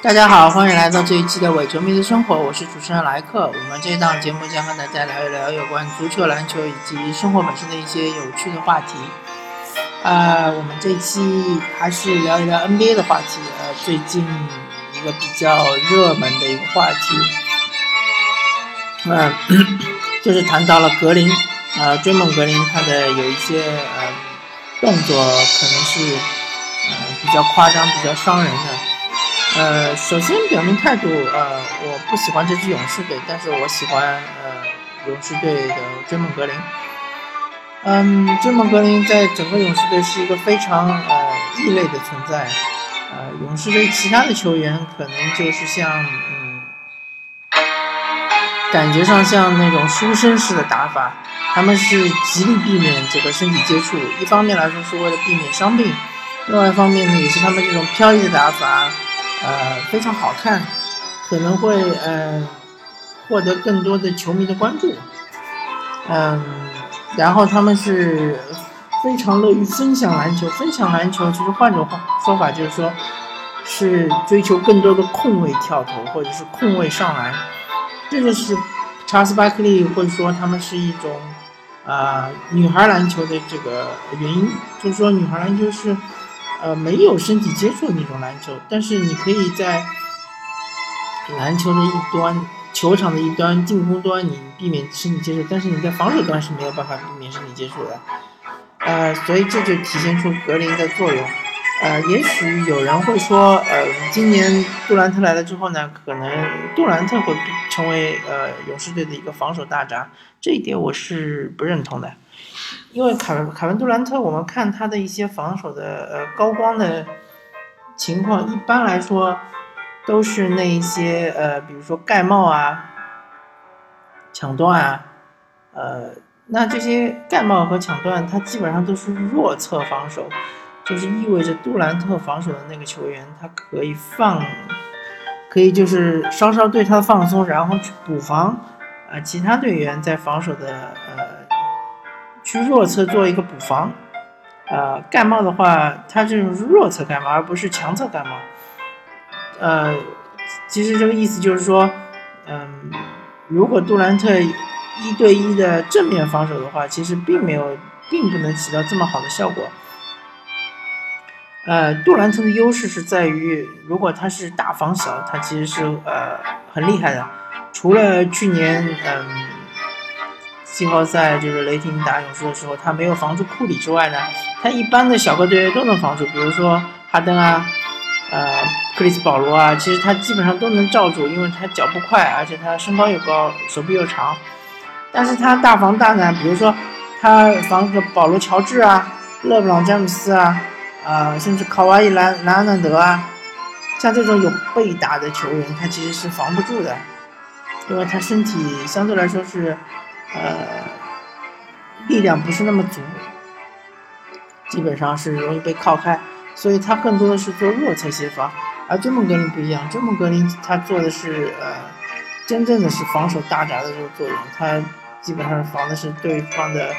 大家好，欢迎来到这一期的伪球迷的生活，我是主持人莱克。我们这档节目将和大家聊一聊有关足球、篮球以及生活本身的一些有趣的话题。呃，我们这期还是聊一聊 NBA 的话题，呃，最近一个比较热门的一个话题，嗯，就是谈到了格林，呃，追梦格林他的有一些呃动作可能是呃比较夸张、比较伤人的。呃，首先表明态度，呃，我不喜欢这支勇士队，但是我喜欢呃勇士队的追梦格林。嗯，追梦格林在整个勇士队是一个非常呃异类的存在。呃，勇士队其他的球员可能就是像嗯，感觉上像那种书生式的打法，他们是极力避免这个身体接触，一方面来说是为了避免伤病，另外一方面呢也是他们这种飘逸的打法。呃，非常好看，可能会呃获得更多的球迷的关注，嗯，然后他们是非常乐于分享篮球，分享篮球其实换种话说法就是说，是追求更多的空位跳投或者是空位上篮，这就是查斯巴克利或者说他们是一种啊女孩篮球的这个原因，就是说女孩篮球是。呃，没有身体接触那种篮球，但是你可以在篮球的一端、球场的一端、进攻端，你避免身体接触，但是你在防守端是没有办法避免身体接触的。呃，所以这就体现出格林的作用。呃，也许有人会说，呃，今年杜兰特来了之后呢，可能杜兰特会成为呃勇士队的一个防守大闸，这一点我是不认同的。因为凯文凯文杜兰特，我们看他的一些防守的呃高光的情况，一般来说都是那一些呃，比如说盖帽啊、抢断啊，呃，那这些盖帽和抢断，他基本上都是弱侧防守，就是意味着杜兰特防守的那个球员，他可以放，可以就是稍稍对他放松，然后去补防啊，其他队员在防守的呃。去弱侧做一个补防，呃，盖帽的话，它这种是弱侧盖帽，而不是强侧盖帽。呃，其实这个意思就是说，嗯，如果杜兰特一对一的正面防守的话，其实并没有，并不能起到这么好的效果。呃，杜兰特的优势是在于，如果他是大防小，他其实是呃很厉害的。除了去年，嗯。季后赛就是雷霆打勇士的时候，他没有防住库里之外呢，他一般的小个队都能防住，比如说哈登啊，呃，克里斯保罗啊，其实他基本上都能罩住，因为他脚步快，而且他身高又高，手臂又长。但是他大防大呢，比如说他防个保罗乔治啊，勒布朗詹姆斯啊，啊，甚至卡哇伊兰兰纳德啊，像这种有被打的球员，他其实是防不住的，因为他身体相对来说是。呃，力量不是那么足，基本上是容易被靠开，所以他更多的是做弱侧协防。而追梦格林不一样，追梦格林他做的是呃，真正的是防守大闸的这个作用，他基本上防的是对方的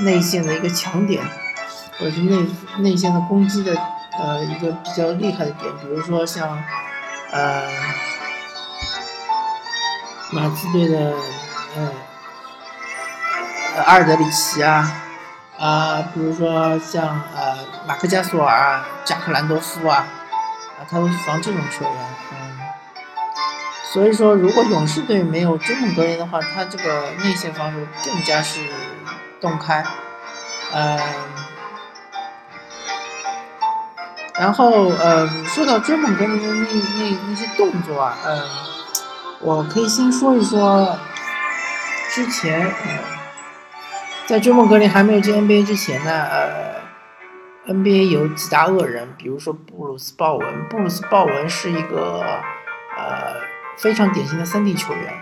内线的一个强点，或者是内内线的攻击的呃一个比较厉害的点，比如说像呃马刺队的呃。阿尔德里奇啊，啊，比如说像呃马克加索尔、加克兰多夫啊，啊，他都是防这种球员，嗯，所以说如果勇士队没有追梦格林的话，他这个内线防守更加是洞开，嗯，然后呃，说到追梦格林的那那那些动作啊，嗯，我可以先说一说之前。在追梦格林还没有进 NBA 之前呢，呃，NBA 有几大恶人，比如说布鲁斯鲍文。布鲁斯鲍文是一个呃非常典型的三 D 球员，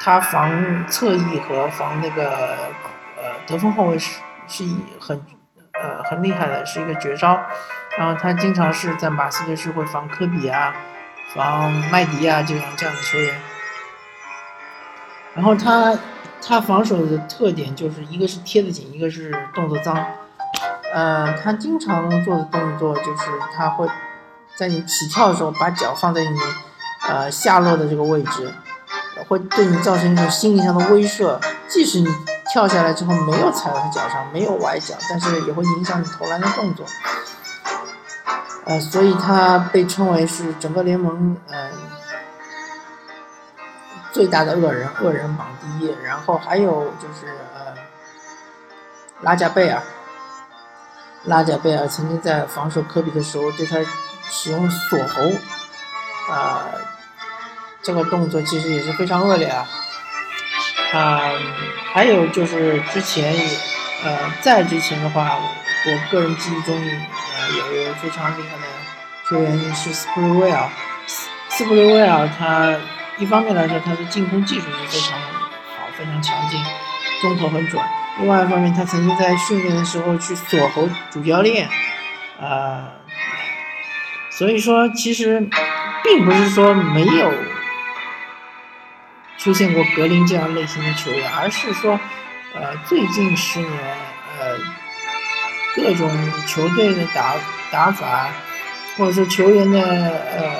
他防侧翼和防那个呃得分后卫是是一很呃很厉害的，是一个绝招。然后他经常是在马刺队是会防科比啊，防麦迪啊这样这样的球员。然后他。他防守的特点就是一个是贴得紧，一个是动作脏。呃，他经常做的动作就是他会在你起跳的时候把脚放在你呃下落的这个位置，会对你造成一种心理上的威慑。即使你跳下来之后没有踩到他脚上，没有崴脚，但是也会影响你投篮的动作。呃，所以他被称为是整个联盟嗯最大的恶人，恶人榜第一。然后还有就是呃拉加贝尔，拉加贝尔曾经在防守科比的时候对他使用锁喉，啊，这个动作其实也是非常恶劣啊。啊，还有就是之前也呃在之前的话，我个人记忆中。呃有一个非常厉害的球员是斯普鲁威尔，斯普鲁威尔他一方面来说他的进攻技术是非常好、非常强劲，中投很准；另外一方面，他曾经在训练的时候去锁喉主教练，啊，所以说其实并不是说没有出现过格林这样类型的球员，而是说，呃，最近十年，呃。各种球队的打打法，或者说球员的呃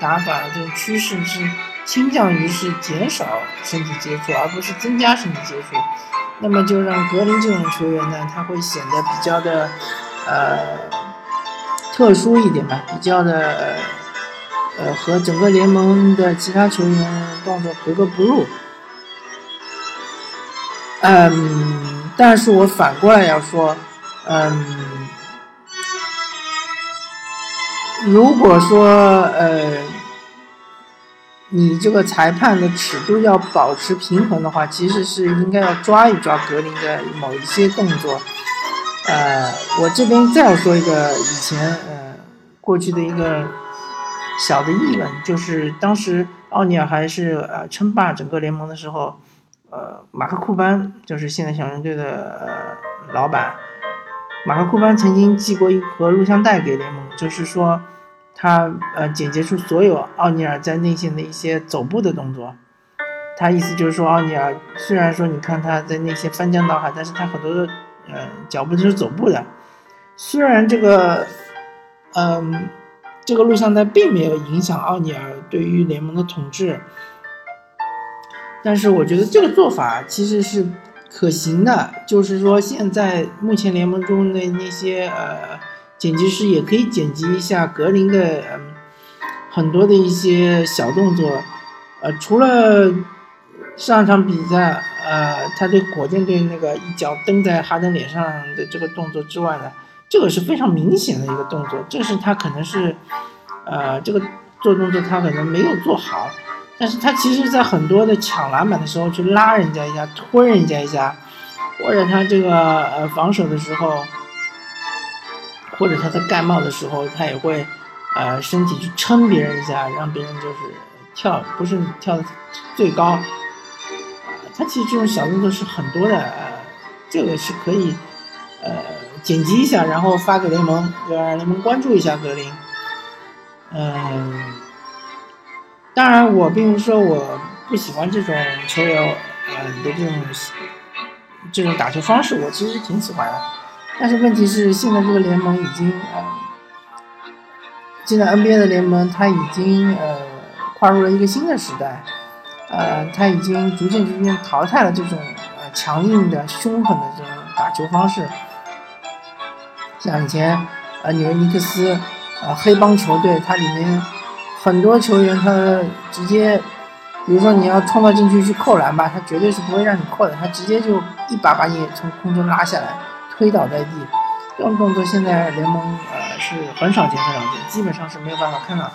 打法这种趋势是倾向于是减少身体接触，而不是增加身体接触。那么就让格林这种球员呢，他会显得比较的呃特殊一点吧，比较的呃和整个联盟的其他球员动作格格不入。嗯，但是我反过来要说。嗯，如果说呃，你这个裁判的尺度要保持平衡的话，其实是应该要抓一抓格林的某一些动作。呃，我这边再要说一个以前呃过去的一个小的议论，就是当时奥尼尔还是呃称霸整个联盟的时候，呃，马克库班就是现在小人队的老板。马克库班曾经寄过一盒录像带给联盟，就是说，他呃剪辑出所有奥尼尔在内线的一些走步的动作。他意思就是说，奥尼尔虽然说你看他在内线翻江倒海，但是他很多的呃脚步都是走步的。虽然这个嗯这个录像带并没有影响奥尼尔对于联盟的统治，但是我觉得这个做法其实是。可行的，就是说现在目前联盟中的那些呃剪辑师也可以剪辑一下格林的嗯很多的一些小动作，呃，除了上场比赛呃他对火箭队那个一脚蹬在哈登脸上的这个动作之外呢，这个是非常明显的一个动作，这是他可能是呃这个做动作他可能没有做好。但是他其实，在很多的抢篮板的时候，去拉人家一下，拖人家一下，或者他这个呃防守的时候，或者他在盖帽的时候，他也会呃身体去撑别人一下，让别人就是跳，不是跳的最高。啊，他其实这种小动作是很多的，呃，这个是可以呃剪辑一下，然后发给联盟，让联盟关注一下格林，嗯。当然，我并不是说我不喜欢这种球员，呃的这种这种打球方式，我其实挺喜欢的。但是问题是，现在这个联盟已经，呃，现在 NBA 的联盟它已经呃跨入了一个新的时代，呃，它已经逐渐逐渐淘汰了这种呃强硬的、凶狠的这种打球方式。像以前，呃，纽约尼克斯，呃，黑帮球队，它里面。很多球员他直接，比如说你要冲到禁区去扣篮吧，他绝对是不会让你扣的，他直接就一把把你从空中拉下来，推倒在地。这种动作现在联盟呃是很少见很少见，基本上是没有办法看到。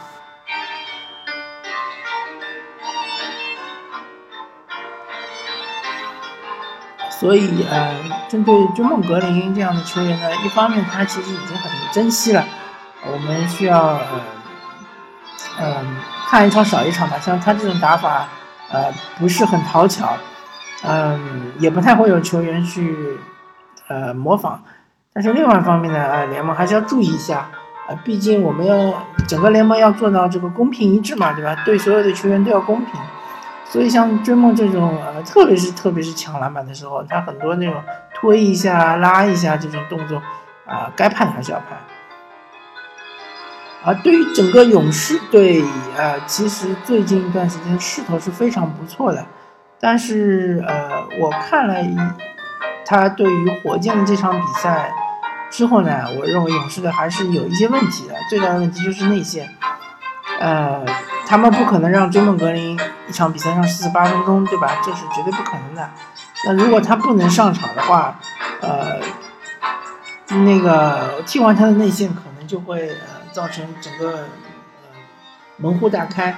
所以呃，针对追梦格林这样的球员呢，一方面他其实已经很珍惜了，我们需要呃。嗯，看一场少一场吧。像他这种打法，呃，不是很讨巧，嗯，也不太会有球员去呃模仿。但是另外一方面呢，呃，联盟还是要注意一下，呃，毕竟我们要整个联盟要做到这个公平一致嘛，对吧？对所有的球员都要公平。所以像追梦这种，呃，特别是特别是抢篮板的时候，他很多那种推一下、拉一下这种动作，啊，该判还是要判。而对于整个勇士队，呃，其实最近一段时间势头是非常不错的。但是，呃，我看了一他对于火箭的这场比赛之后呢，我认为勇士队还是有一些问题的。最大的问题就是内线，呃，他们不可能让追梦格林一场比赛上四十八分钟，对吧？这是绝对不可能的。那如果他不能上场的话，呃，那个替换他的内线可能就会呃造成整个呃门户大开。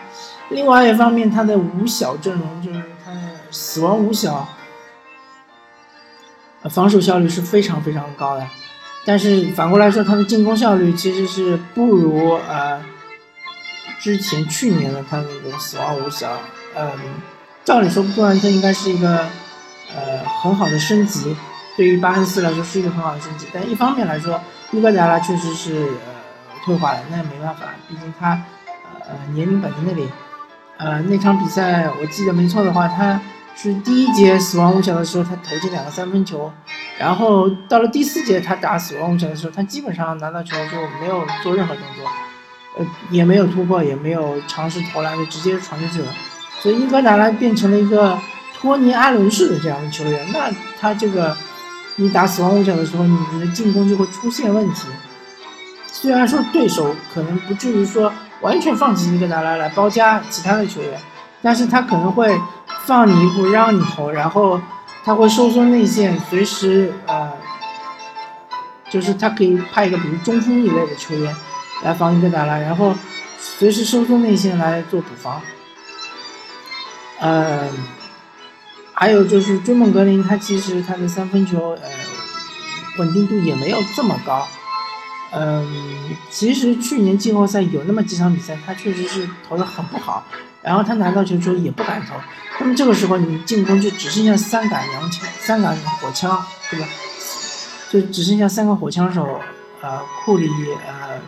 另外一方面，他的五小阵容就是他的死亡五小，防守效率是非常非常高的。但是反过来说，他的进攻效率其实是不如呃之前去年的他那个死亡五小。嗯，照理说杜兰特应该是一个。呃，很好的升级，对于巴恩斯来说是一个很好的升级。但一方面来说，伊戈达拉确实是呃退化了，那也没办法，毕竟他呃年龄摆在那里。呃，那场比赛我记得没错的话，他是第一节死亡五小的时候他投进两个三分球，然后到了第四节他打死亡五小的时候，他基本上拿到球就没有做任何动作，呃，也没有突破，也没有尝试投篮，就直接传出去了。所以伊戈达拉变成了一个。托尼·阿伦式的这样的球员，那他这个，你打死亡五角的时候，你的进攻就会出现问题。虽然说对手可能不至于说完全放弃英格达拉来包夹其他的球员，但是他可能会放你一步让你投，然后他会收缩内线，随时呃，就是他可以派一个比如中锋一类的球员来防一个达拉，然后随时收缩内线来做补防，嗯。还有就是追梦格林，他其实他的三分球，呃，稳定度也没有这么高。嗯，其实去年季后赛有那么几场比赛，他确实是投的很不好，然后他拿到球之后也不敢投。那么这个时候你进攻就只剩下三杆洋枪、三杆火枪，对吧？就只剩下三个火枪手，呃，库里，呃，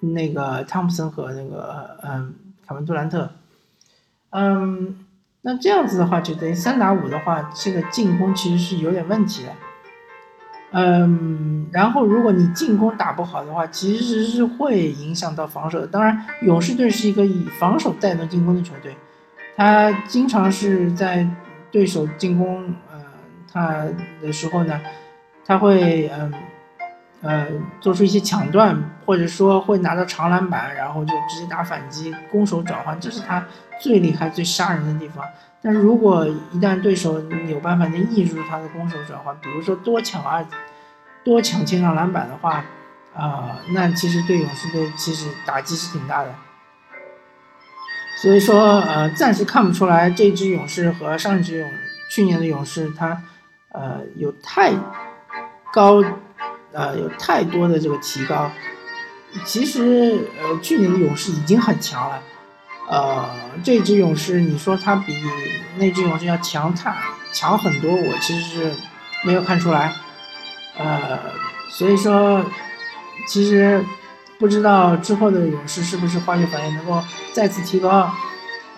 那个汤普森和那个，嗯，凯文杜兰特，嗯。那这样子的话，就等于三打五的话，这个进攻其实是有点问题的。嗯，然后如果你进攻打不好的话，其实是会影响到防守的。当然，勇士队是一个以防守带动进攻的球队，他经常是在对手进攻，呃，他的时候呢，他会，嗯。呃，做出一些抢断，或者说会拿到长篮板，然后就直接打反击，攻守转换，这是他最厉害、最杀人的地方。但是如果一旦对手有办法能抑制他的攻守转换，比如说多抢二、多抢前场篮板的话，啊，那其实对勇士队其实打击是挺大的。所以说，呃，暂时看不出来这支勇士和上一支勇去年的勇士，他呃有太高。呃，有太多的这个提高。其实，呃，去年的勇士已经很强了。呃，这支勇士，你说他比那支勇士要强太强很多，我其实是没有看出来。呃，所以说，其实不知道之后的勇士是不是化学反应能够再次提高。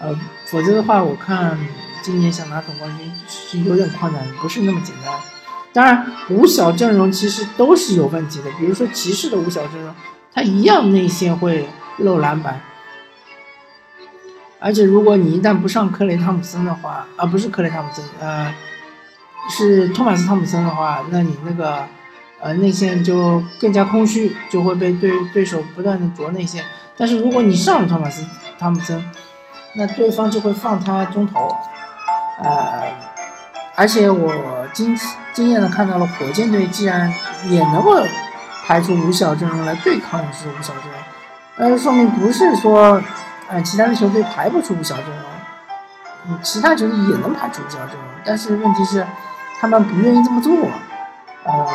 呃，否则的话，我看今年想拿总冠军是有点困难，不是那么简单。当然，五小阵容其实都是有问题的。比如说骑士的五小阵容，他一样内线会漏篮板。而且如果你一旦不上克雷汤普森的话，啊，不是克雷汤普森，呃，是托马斯汤普森的话，那你那个呃内线就更加空虚，就会被对对手不断的啄内线。但是如果你上了托马斯汤普森，那对方就会放他中投，呃，而且我今。惊艳的看到了火箭队竟然也能够排出五小阵容来对抗勇士五小阵容，呃，说明不是说，呃，其他的球队排不出五小阵容，嗯，其他球队也能排出五小阵容，但是问题是他们不愿意这么做，呃，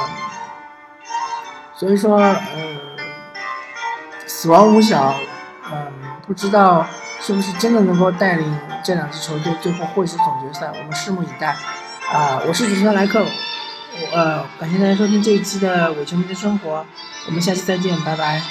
所以说，呃，死亡五小，嗯，不知道是不是真的能够带领这两支球队最后会师总决赛，我们拭目以待。啊，我是主持人莱克，我呃，感谢大家收听这一期的伪球迷的生活，我们下期再见，拜拜。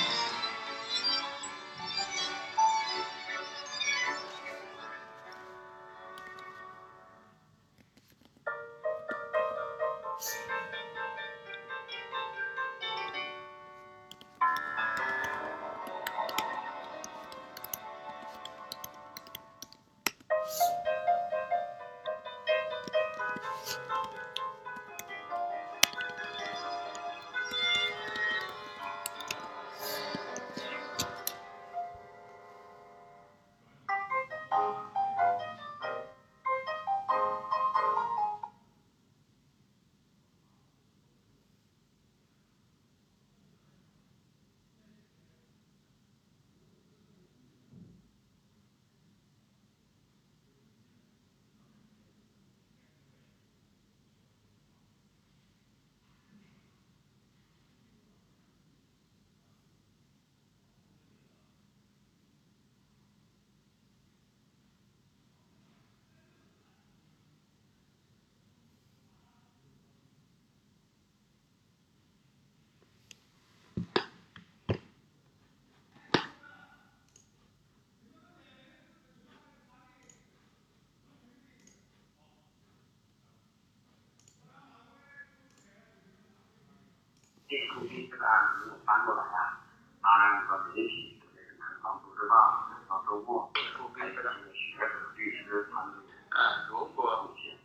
这个重新这个案子没有翻过来啊，当然和媒体，特别是南方都知道，南方周末，还有这个学者、律师团队，呃，如果不行，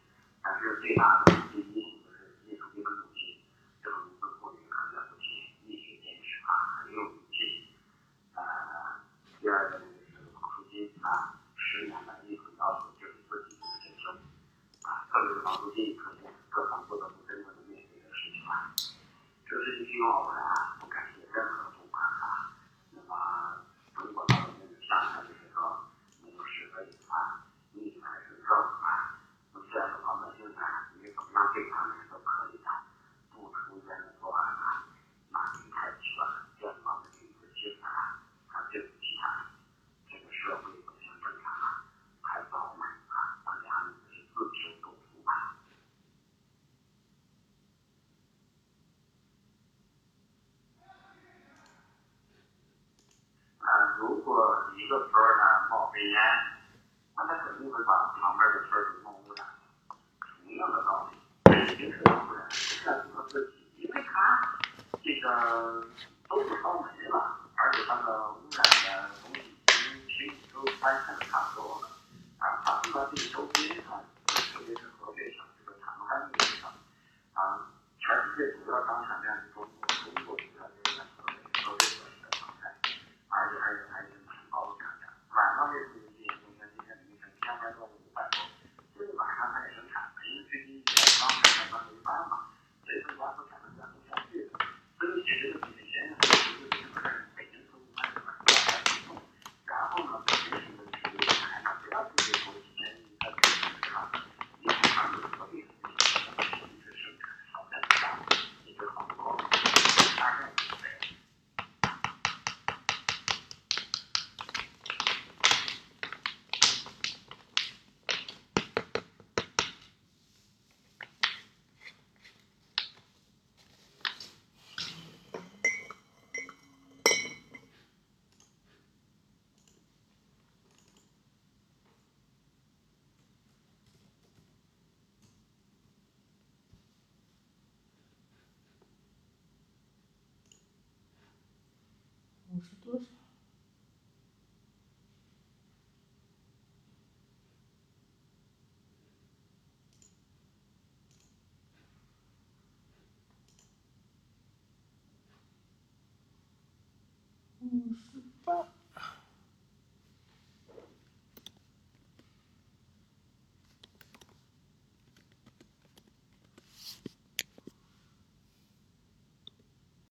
但是最大的第一就是艺术这个母亲，这个名字过于可了不起，一学坚持啊，很有勇气。呃，第二个就是王书记啊，十年来一直要求就是自己就是进修啊，特别是王书记可能各方不得不真正的面对的事情啊。这是一句我们啊，不感谢任何主管啊。那么中国到那个上海的时候，没有十个人啊，一直还是够啊。那么这样的老百姓呢，你怎么样对他们都可以的，不出现的作案啊，那你太奇怪了，这样的话呢，这个精神啊，他对不起他，这个社会走向正常啊，还早呢啊，大家呢是自求多福吧。呃，如果一个村儿每年，他们，肯定会把旁边的村儿给弄污染。同样的道理，肯定是污染，干什么自己？因为他这个都是烧煤了，而且它的污染的东西已经群体都发现的差不多了。啊，发生到这个周边啊，特别是河北省这个长安这个省，啊，全世界主要钢产量是中国，中国主要就是在河北，河北省的状态。而且还有还有很高的产量。晚上这个季节，今天今天凌晨天还到五百多，这个晚上它也生产，因为最近一年刚才才刚没办嘛，这次压缩产能加不下去了。所以解决的问题先是就是这个北京客户开始买要来提供，然后呢，北京市的体育台呢不要直接投几千亿在北京市场，因为它是合理的，平时生产少量大，也就好多，大概是这样。五十多少？五十八。